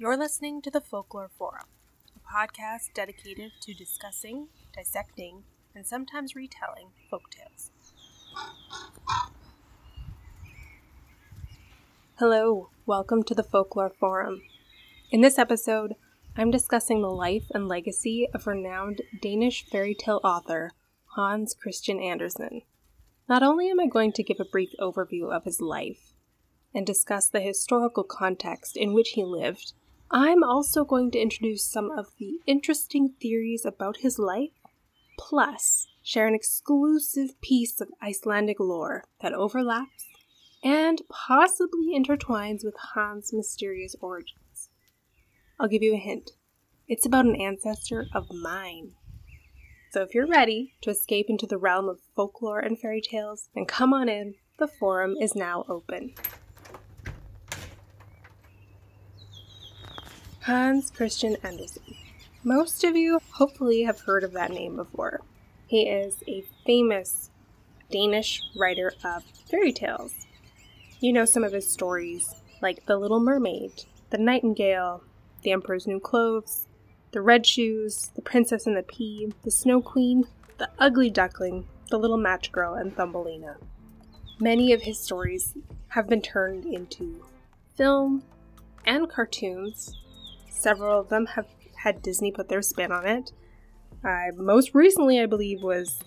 You're listening to the Folklore Forum, a podcast dedicated to discussing, dissecting, and sometimes retelling folktales. Hello, welcome to the Folklore Forum. In this episode, I'm discussing the life and legacy of renowned Danish fairy tale author Hans Christian Andersen. Not only am I going to give a brief overview of his life and discuss the historical context in which he lived, I'm also going to introduce some of the interesting theories about his life, plus share an exclusive piece of Icelandic lore that overlaps and possibly intertwines with Hans' mysterious origins. I'll give you a hint. It's about an ancestor of mine. So if you're ready to escape into the realm of folklore and fairy tales, then come on in. The forum is now open. Hans Christian Andersen. Most of you hopefully have heard of that name before. He is a famous Danish writer of fairy tales. You know some of his stories, like The Little Mermaid, The Nightingale, The Emperor's New Clothes, The Red Shoes, The Princess and the Pea, The Snow Queen, The Ugly Duckling, The Little Match Girl, and Thumbelina. Many of his stories have been turned into film and cartoons, Several of them have had Disney put their spin on it. Uh, most recently, I believe, was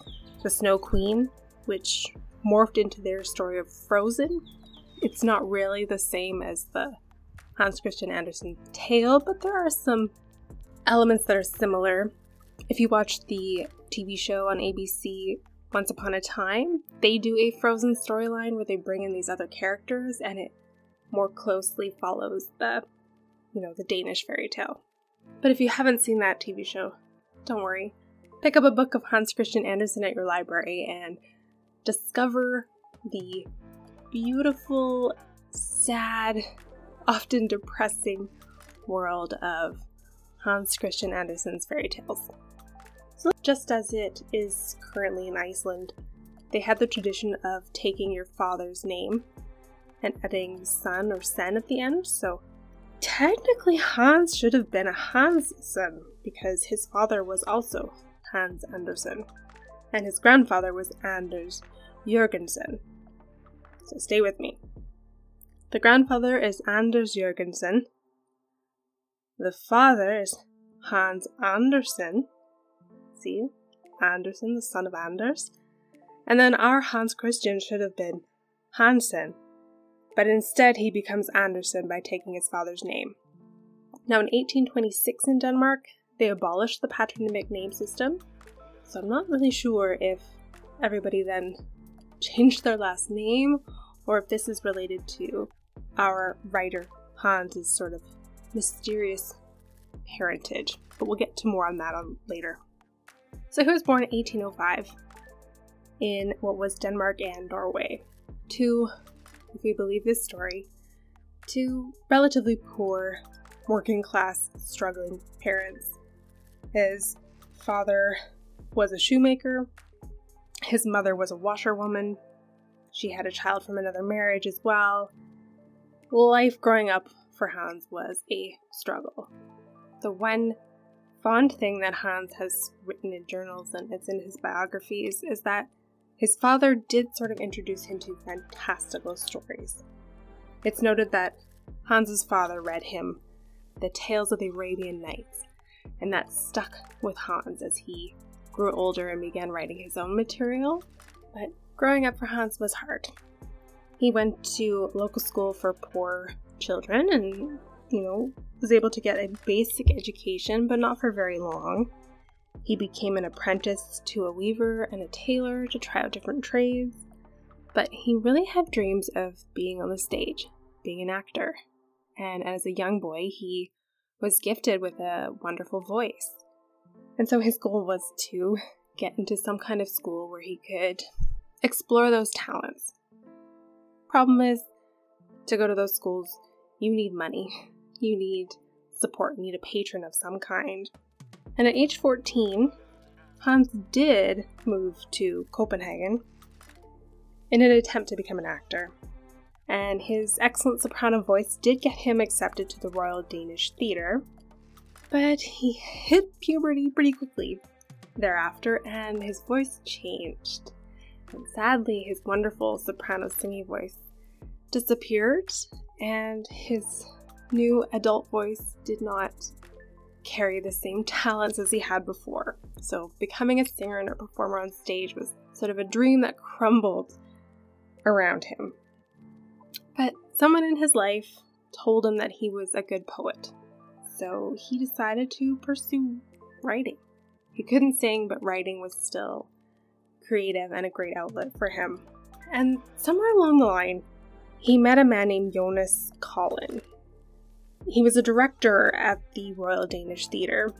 The Snow Queen, which morphed into their story of Frozen. It's not really the same as the Hans Christian Andersen tale, but there are some elements that are similar. If you watch the TV show on ABC Once Upon a Time, they do a Frozen storyline where they bring in these other characters and it more closely follows the you know, the Danish fairy tale. But if you haven't seen that TV show, don't worry. Pick up a book of Hans Christian Andersen at your library and discover the beautiful, sad, often depressing world of Hans Christian Andersen's fairy tales. So, just as it is currently in Iceland, they had the tradition of taking your father's name and adding son or sen at the end. So, Technically, Hans should have been a Hansson because his father was also Hans Andersen, and his grandfather was Anders Jurgensen. So stay with me. The grandfather is Anders Jurgensen. The father is Hans Andersen. See? Andersen, the son of Anders. And then our Hans Christian should have been Hansen, but instead he becomes Andersen by taking his father's name. Now, in 1826 in Denmark, they abolished the patronymic name system, so I'm not really sure if everybody then changed their last name or if this is related to our writer Hans's sort of mysterious parentage, but we'll get to more on that on later. So he was born in 1805 in what was Denmark and Norway, two if we believe this story, to relatively poor, working class, struggling parents. His father was a shoemaker, his mother was a washerwoman, she had a child from another marriage as well. Life growing up for Hans was a struggle. The one fond thing that Hans has written in journals and it's in his biographies is that his father did sort of introduce him to fantastical stories. It's noted that Hans's father read him The Tales of the Arabian Nights, and that stuck with Hans as he grew older and began writing his own material. But growing up for Hans was hard. He went to local school for poor children and, you know, was able to get a basic education, but not for very long. He became an apprentice to a weaver and a tailor to try out different trades, but he really had dreams of being on the stage, being an actor. And as a young boy, he was gifted with a wonderful voice. And so his goal was to get into some kind of school where he could explore those talents. Problem is, to go to those schools, you need money. You need support. You need a patron of some kind. And at age 14, Hans did move to Copenhagen in an attempt to become an actor. and his excellent soprano voice did get him accepted to the Royal Danish Theatre. But he hit puberty pretty quickly thereafter, and his voice changed. And sadly, his wonderful soprano singing voice disappeared, and his new adult voice did not carry the same talents as he had before. So, becoming a singer and a performer on stage was sort of a dream that crumbled around him. But someone in his life told him that he was a good poet. So, he decided to pursue writing. He couldn't sing, but writing was still creative and a great outlet for him. And somewhere along the line, he met a man named Jonas Collin. He was a director at the Royal Danish Theatre,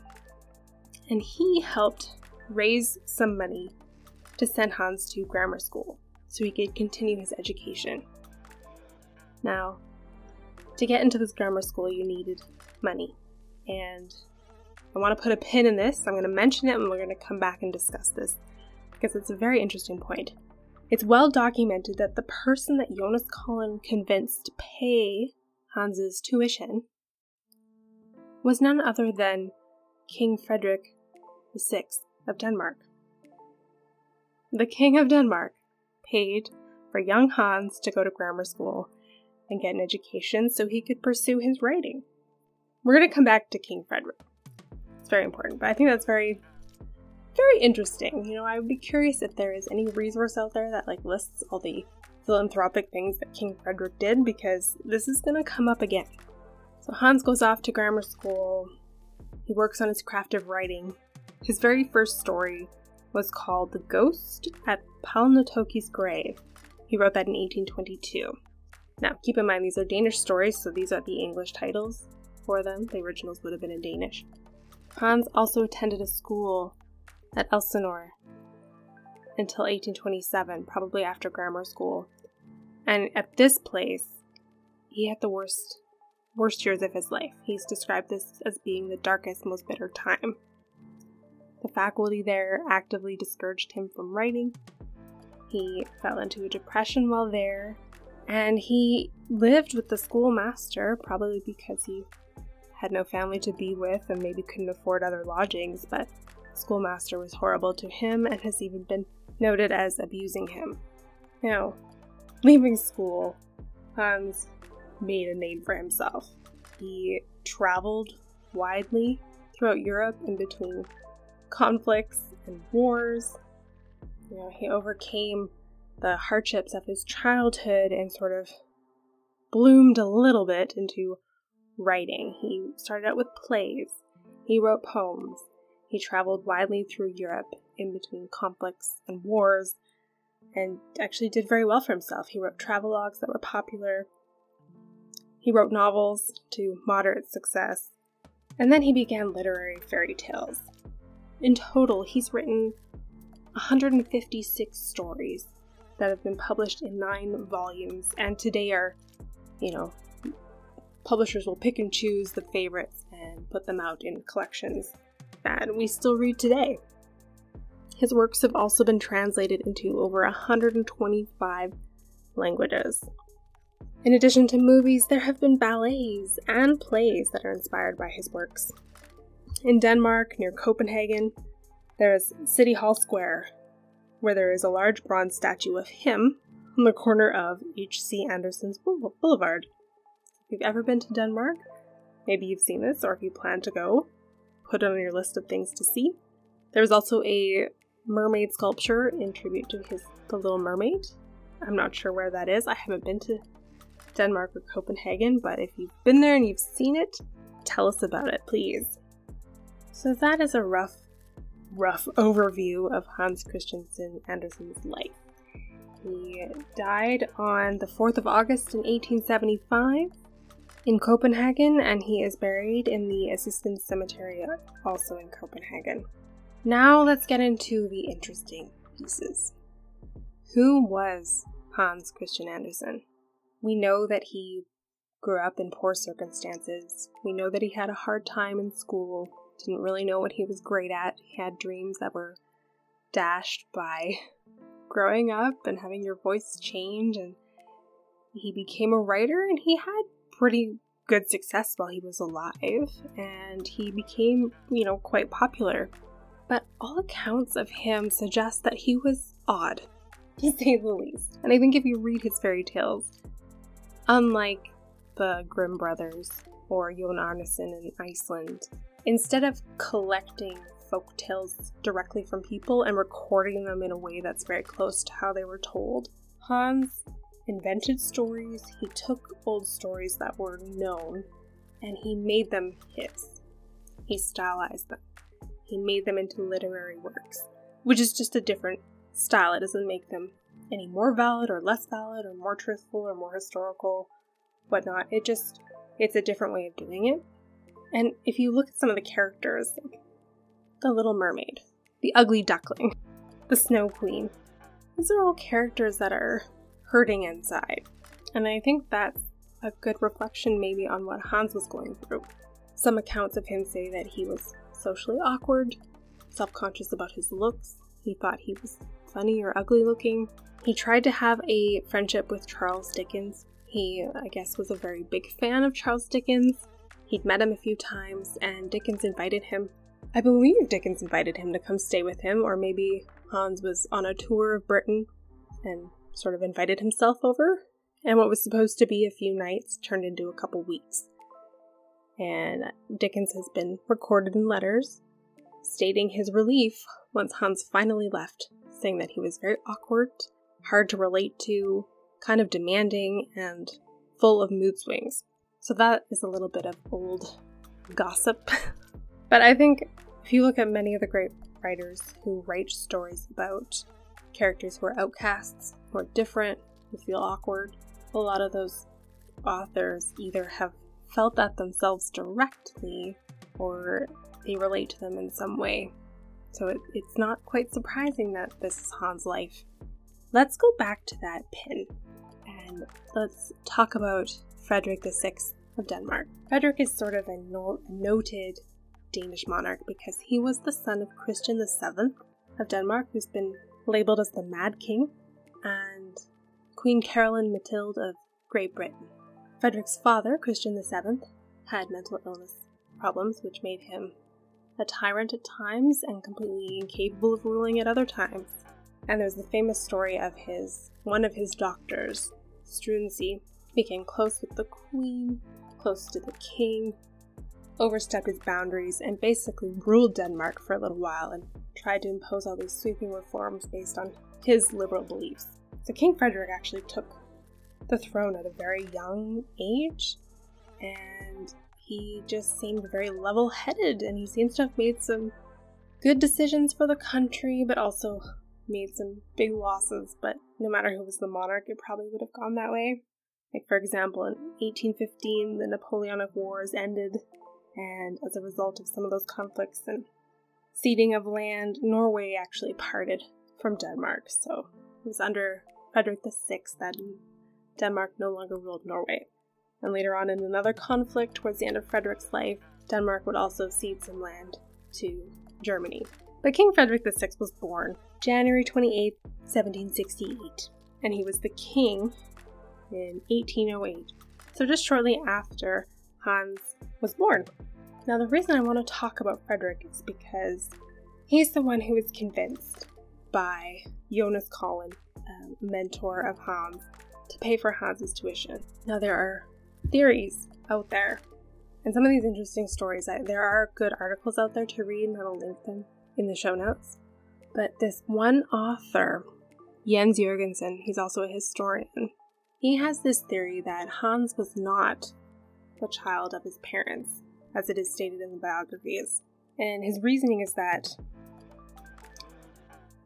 and he helped raise some money to send Hans to grammar school so he could continue his education. Now, to get into this grammar school, you needed money, and I want to put a pin in this. I'm going to mention it and we're going to come back and discuss this because it's a very interesting point. It's well documented that the person that Jonas Collin convinced to pay Hans's tuition was none other than King Frederick VI of Denmark. The King of Denmark paid for young Hans to go to grammar school and get an education so he could pursue his writing. We're going to come back to King Frederick. It's very important, but I think that's very, very interesting. You know, I would be curious if there is any resource out there that like lists all the philanthropic things that King Frederick did because this is going to come up again. So Hans goes off to grammar school. He works on his craft of writing. His very first story was called The Ghost at Palnatoke's Grave. He wrote that in 1822. Now, keep in mind, these are Danish stories, so these are the English titles for them. The originals would have been in Danish. Hans also attended a school at Elsinore until 1827, probably after grammar school. And at this place, he had the worst worst years of his life. He's described this as being the darkest, most bitter time. The faculty there actively discouraged him from writing. He fell into a depression while there, and he lived with the schoolmaster, probably because he had no family to be with and maybe couldn't afford other lodgings, but schoolmaster was horrible to him and has even been noted as abusing him. Now, leaving school, Hans made a name for himself. He traveled widely throughout Europe in between conflicts and wars. You know, he overcame the hardships of his childhood and sort of bloomed a little bit into writing. He started out with plays, he wrote poems, he traveled widely through Europe in between conflicts and wars, and actually did very well for himself. He wrote travelogues that were popular, he wrote novels to moderate success, and then he began literary fairy tales. In total, he's written 156 stories that have been published in nine volumes, and today are, you know, publishers will pick and choose the favorites and put them out in collections that we still read today. His works have also been translated into over 125 languages. In addition to movies, there have been ballets and plays that are inspired by his works. In Denmark, near Copenhagen, there is City Hall Square, where there is a large bronze statue of him on the corner of H.C. Andersen's Boulevard. If you've ever been to Denmark, maybe you've seen this, or if you plan to go, put it on your list of things to see. There's also a mermaid sculpture in tribute to his The Little Mermaid. I'm not sure where that is. I haven't been to Denmark or Copenhagen, but if you've been there and you've seen it, tell us about it, please. So that is a rough, rough overview of Hans Christian Andersen's life. He died on the 4th of August in 1875 in Copenhagen, and he is buried in the Assistens Cemetery, also in Copenhagen. Now let's get into the interesting pieces. Who was Hans Christian Andersen? We know that he grew up in poor circumstances. We know that he had a hard time in school, didn't really know what he was great at. He had dreams that were dashed by growing up and having your voice change and he became a writer and he had pretty good success while he was alive, and he became, you know, quite popular. But all accounts of him suggest that he was odd, to say the least. And I think if you read his fairy tales, unlike the Grimm brothers or Jón Árnason in Iceland, instead of collecting folk tales directly from people and recording them in a way that's very close to how they were told, Hans invented stories, he took old stories that were known, and he made them his. He stylized them. He made them into literary works, which is just a different style. It doesn't make them any more valid or less valid or more truthful or more historical, whatnot. It just, it's a different way of doing it. And if you look at some of the characters, the Little Mermaid, the Ugly Duckling, the Snow Queen, these are all characters that are hurting inside. And I think that's a good reflection, maybe, on what Hans was going through. Some accounts of him say that he was socially awkward, self conscious about his looks, he thought he was funny or ugly looking. He tried to have a friendship with Charles Dickens. He, I guess, was a very big fan of Charles Dickens. He'd met him a few times, and Dickens invited him. I believe Dickens invited him to come stay with him, or maybe Hans was on a tour of Britain and sort of invited himself over, and what was supposed to be a few nights turned into a couple weeks. And Dickens has been recorded in letters stating his relief once Hans finally left, saying that he was very awkward, hard to relate to, kind of demanding, and full of mood swings. So that is a little bit of old gossip. but I think if you look at many of the great writers who write stories about characters who are outcasts, who are different, who feel awkward. A lot of those authors either have felt that themselves directly or they relate to them in some way. So it, it's not quite surprising that this is Hans' life. Let's go back to that pin and let's talk about Frederick VI of Denmark. Frederick is sort of a, no- noted Danish monarch because he was the son of Christian VII of Denmark, who's been labeled as the Mad King, and Queen Caroline Mathilde of Great Britain. Frederick's father, Christian VII, had mental illness problems, which made him a tyrant at times and completely incapable of ruling at other times. And there's the famous story of his one of his doctors, Struensee, became close with the queen, close to the king, overstepped his boundaries, and basically ruled Denmark for a little while and tried to impose all these sweeping reforms based on his liberal beliefs. So King Frederick actually took the throne at a very young age, and he just seemed very level headed, and he seems to have made some good decisions for the country, but also made some big losses. But no matter who was the monarch, it probably would have gone that way. Like, for example, in 1815, the Napoleonic Wars ended, and as a result of some of those conflicts and ceding of land, Norway actually parted from Denmark. So it was under Frederick VI that Denmark no longer ruled Norway. And later on, in another conflict towards the end of Frederick's life, Denmark would also cede some land to Germany. But King Frederick VI was born January 28, 1768, and he was the king in 1808, so just shortly after Hans was born. Now, the reason I want to talk about Frederick is because he's the one who was convinced by Jonas Collin, mentor of Hans, to pay for Hans's tuition. Now, there are theories out there, and some of these interesting stories. I, there are good articles out there to read, and I'll link them in the show notes. But this one author, Jens Jørgensen, he's also a historian, he has this theory that Hans was not the child of his parents as it is stated in the biographies. And his reasoning is that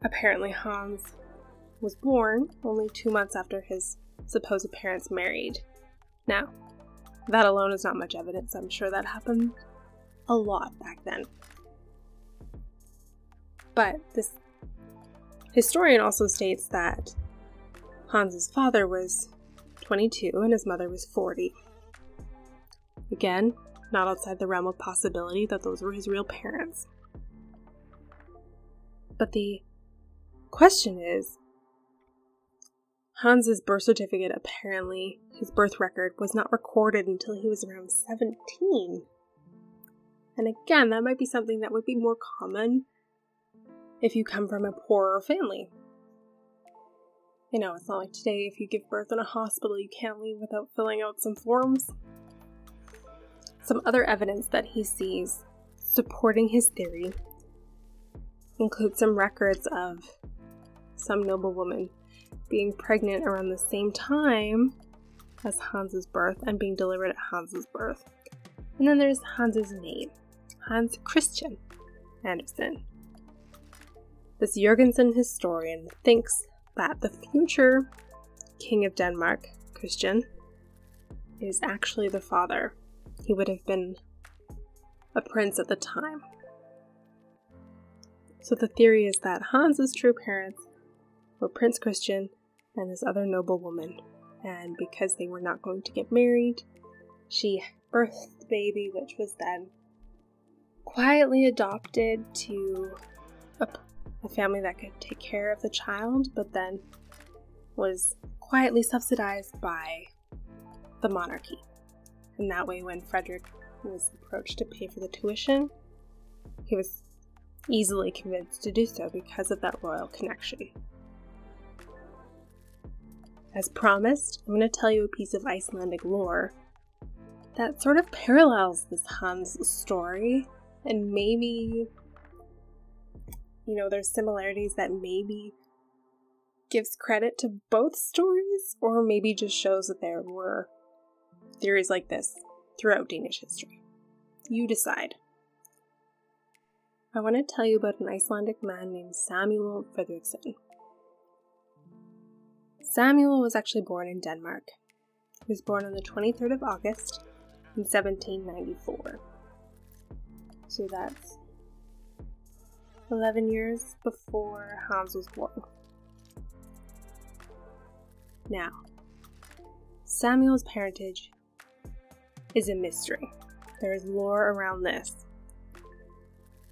apparently Hans was born only two months after his supposed parents married. Now, that alone is not much evidence. I'm sure that happened a lot back then. But this historian also states that Hans's father was 22 and his mother was 40. Again, not outside the realm of possibility that those were his real parents. But the question is Hans's birth certificate apparently, his birth record, was not recorded until he was around 17. And again, that might be something that would be more common if you come from a poorer family. You know, it's not like today if you give birth in a hospital, you can't leave without filling out some forms. Some other evidence that he sees supporting his theory include some records of some noblewoman being pregnant around the same time as Hans's birth and being delivered at Hans's birth. And then there's Hans's name, Hans Christian Andersen. This Jurgensen historian thinks that the future king of Denmark, Christian, is actually the father. He would have been a prince at the time. So the theory is that Hans's true parents were Prince Christian and this other noblewoman, and because they were not going to get married, she birthed the baby, which was then quietly adopted to a, a family that could take care of the child, but then was quietly subsidized by the monarchy. And that way, when Frederick was approached to pay for the tuition, he was easily convinced to do so because of that royal connection. As promised, I'm going to tell you a piece of Icelandic lore that sort of parallels this Hans story, and maybe, you know, there's similarities that maybe gives credit to both stories, or maybe just shows that there were theories like this throughout Danish history. You decide. I want to tell you about an Icelandic man named Samuel Fredriksson. Samuel was actually born in Denmark. He was born on the 23rd of August in 1794. So that's 11 years before Hans was born. Now, Samuel's parentage is a mystery. There is lore around this.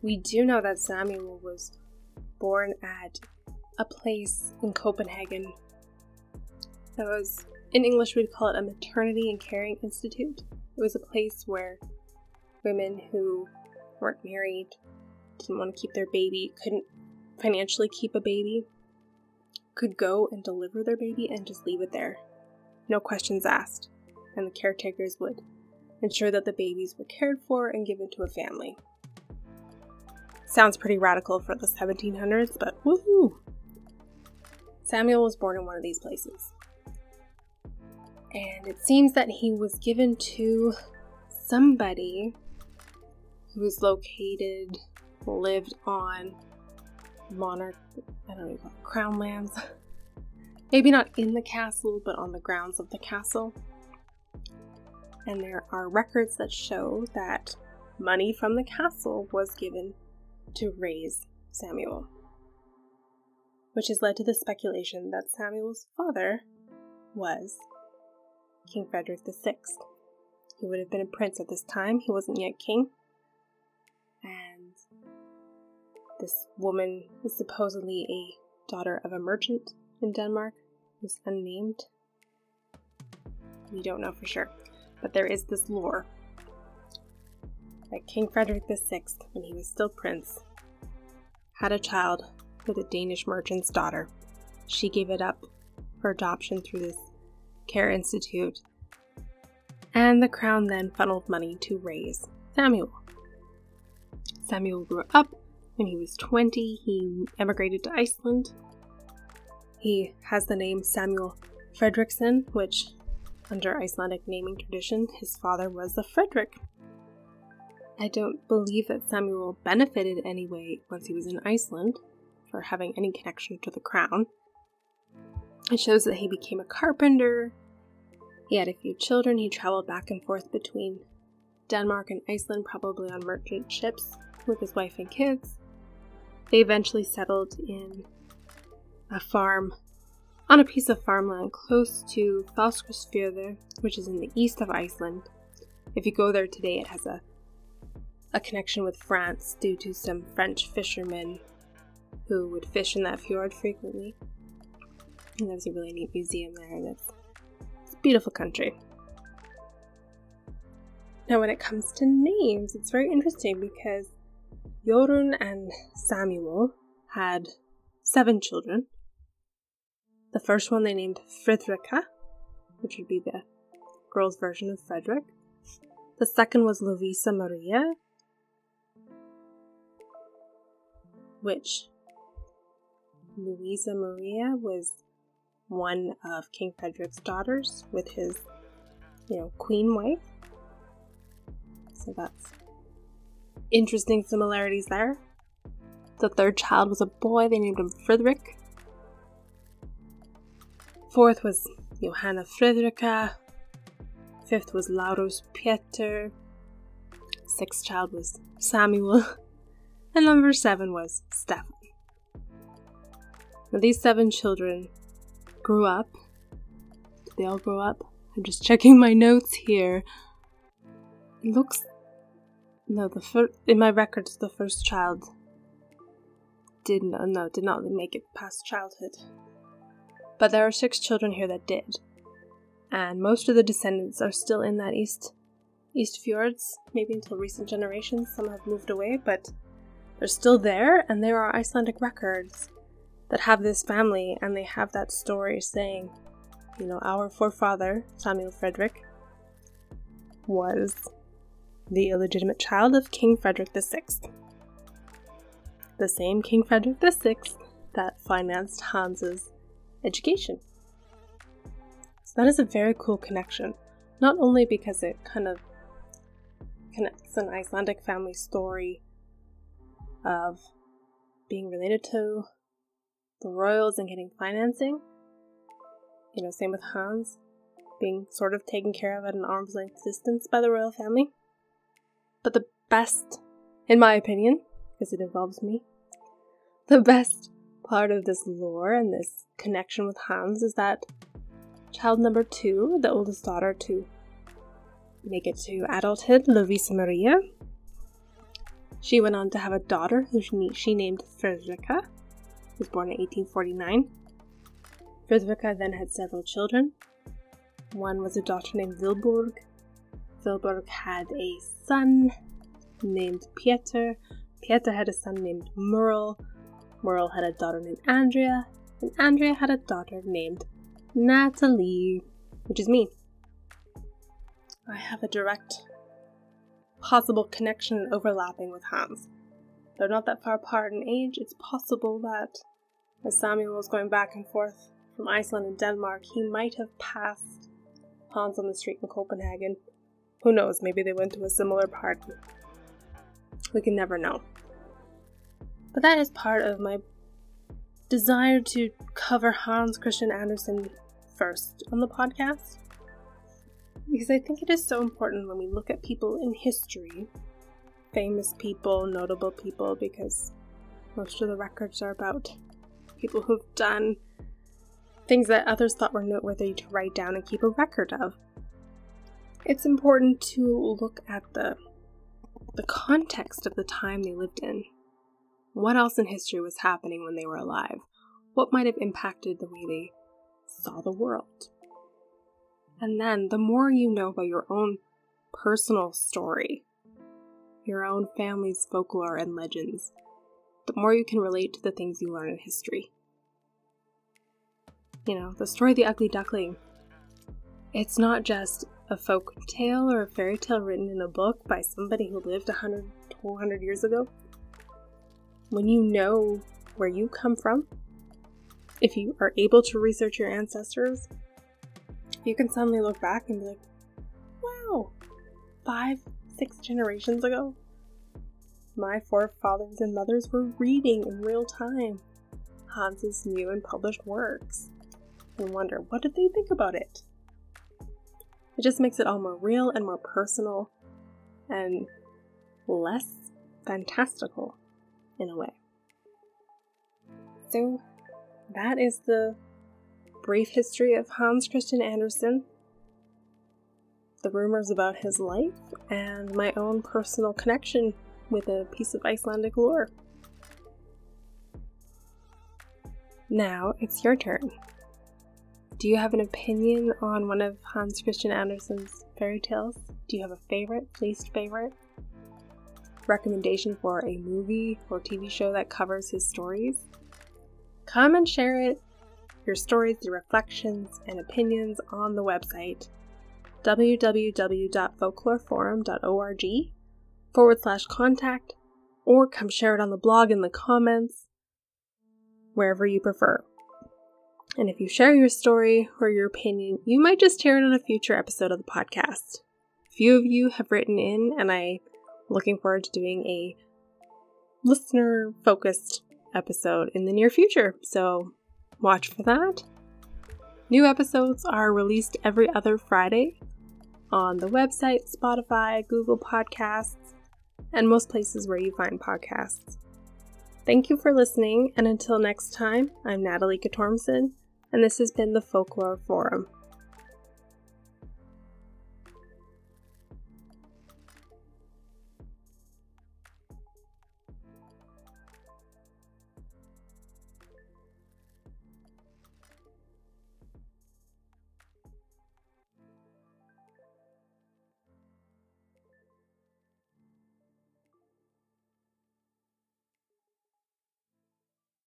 We do know that Samuel was born at a place in Copenhagen that was, in English, we'd call it a maternity and caring institute. It was a place where women who weren't married, didn't want to keep their baby, couldn't financially keep a baby, could go and deliver their baby and just leave it there. No questions asked. And the caretakers would ensure that the babies were cared for and given to a family. Sounds pretty radical for the 1700s, but woohoo! Samuel was born in one of these places and it seems that he was given to somebody who was located, lived on monarch, I don't even know, crown lands. Maybe not in the castle, but on the grounds of the castle. And there are records that show that money from the castle was given to raise Samuel, which has led to the speculation that Samuel's father was King Frederick VI. He would have been a prince at this time, he wasn't yet king. And this woman is supposedly a daughter of a merchant in Denmark who's unnamed. We don't know for sure, but there is this lore that King Frederick VI, when he was still prince, had a child with a Danish merchant's daughter. She gave it up for adoption through this Care Institute, and the crown then funneled money to raise Samuel. Samuel grew up. When he was 20, he emigrated to Iceland. He has the name Samuel Fredriksson, which, under Icelandic naming tradition, his father was a Frederick. I don't believe that Samuel benefited anyway once he was in Iceland for having any connection to the crown. It shows that he became a carpenter. He had a few children. He traveled back and forth between Denmark and Iceland, probably on merchant ships with his wife and kids. They eventually settled in a farm on a piece of farmland close to Fáskrúðsfjörður, which is in the east of Iceland. If you go there today, it has a a connection with France due to some French fishermen who would fish in that fjord frequently. And there's a really neat museum there, it's, it's a beautiful country. Now, when it comes to names, it's very interesting because Jorun and Samuel had seven children. The first one they named Fridrika, which would be the girl's version of Frederick. The second was Lovisa Maria, which Louisa Maria was one of King Frederick's daughters with his, you know, queen wife. So that's interesting similarities there. The third child was a boy, they named him Frederick. Fourth was Johanna Fredrika. Fifth was Laurus Pieter. Sixth child was Samuel. And number seven was Stefan. Now, these seven children grew up. Did they all grow up? I'm just checking my notes here. It looks. No, the first in my records, the first child did not, no did not make it past childhood. But there are six children here that did, and most of the descendants are still in that east east fjords. Maybe until recent generations, some have moved away, but they're still there, and there are Icelandic records that have this family and they have that story saying, you know, our forefather, Samuel Frederick, was the illegitimate child of King Frederick VI. The same King Frederick VI that financed Hans's education. So that is a very cool connection, not only because it kind of connects an Icelandic family story of being related to the royals and getting financing. You know, same with Hans, being sort of taken care of at an arm's length distance by the royal family. But the best, in my opinion, because it involves me, the best part of this lore and this connection with Hans is that child number two, the oldest daughter to make it to adulthood, Lovisa Maria, she went on to have a daughter who she named Fredrika, who was born in 1849. Fredrika then had several children. One was a daughter named Vilborg. Vilborg had a son named Pieter. Pieter had a son named Murrel. Murrel had a daughter named Andrea. And Andrea had a daughter named Natalie, which is me. I have a direct possible connection overlapping with Hans. Though not that far apart in age, it's possible that as Samuel was going back and forth from Iceland and Denmark, he might have passed Hans on the street in Copenhagen. Who knows, maybe they went to a similar party. We can never know. But that is part of my desire to cover Hans Christian Andersen first on the podcast because I think it is so important when we look at people in history, famous people, notable people, because most of the records are about people who've done things that others thought were noteworthy to write down and keep a record of. It's important to look at the the context of the time they lived in. What else in history was happening when they were alive? What might have impacted the way they saw the world? And then the more you know about your own personal story, your own family's folklore and legends, the more you can relate to the things you learn in history. You know, the story of the ugly duckling. It's not just a folk tale or a fairy tale written in a book by somebody who lived 100, 200 years ago. When you know where you come from, if you are able to research your ancestors, you can suddenly look back and be like, wow, five, six generations ago, my forefathers and mothers were reading in real time Hans's new and published works and wonder, what did they think about it? It just makes it all more real and more personal and less fantastical in a way. So, that is the brief history of Hans Christian Andersen, the rumors about his life, and my own personal connection with a piece of Icelandic lore. Now it's your turn. Do you have an opinion on one of Hans Christian Andersen's fairy tales? Do you have a favorite, least favorite? Recommendation for a movie or TV show that covers his stories? Come and share it, your stories, your reflections, and opinions on the website www.folkloreforum.org forward slash contact, or come share it on the blog in the comments, wherever you prefer. And if you share your story or your opinion, you might just hear it on a future episode of the podcast. Few of you have written in, and I'm looking forward to doing a listener focused episode in the near future. So watch for that. New episodes are released every other Friday on the website, Spotify, Google Podcasts, and most places where you find podcasts. Thank you for listening, and until next time, I'm Natalie Guttormsson and this has been the Folklore Forum.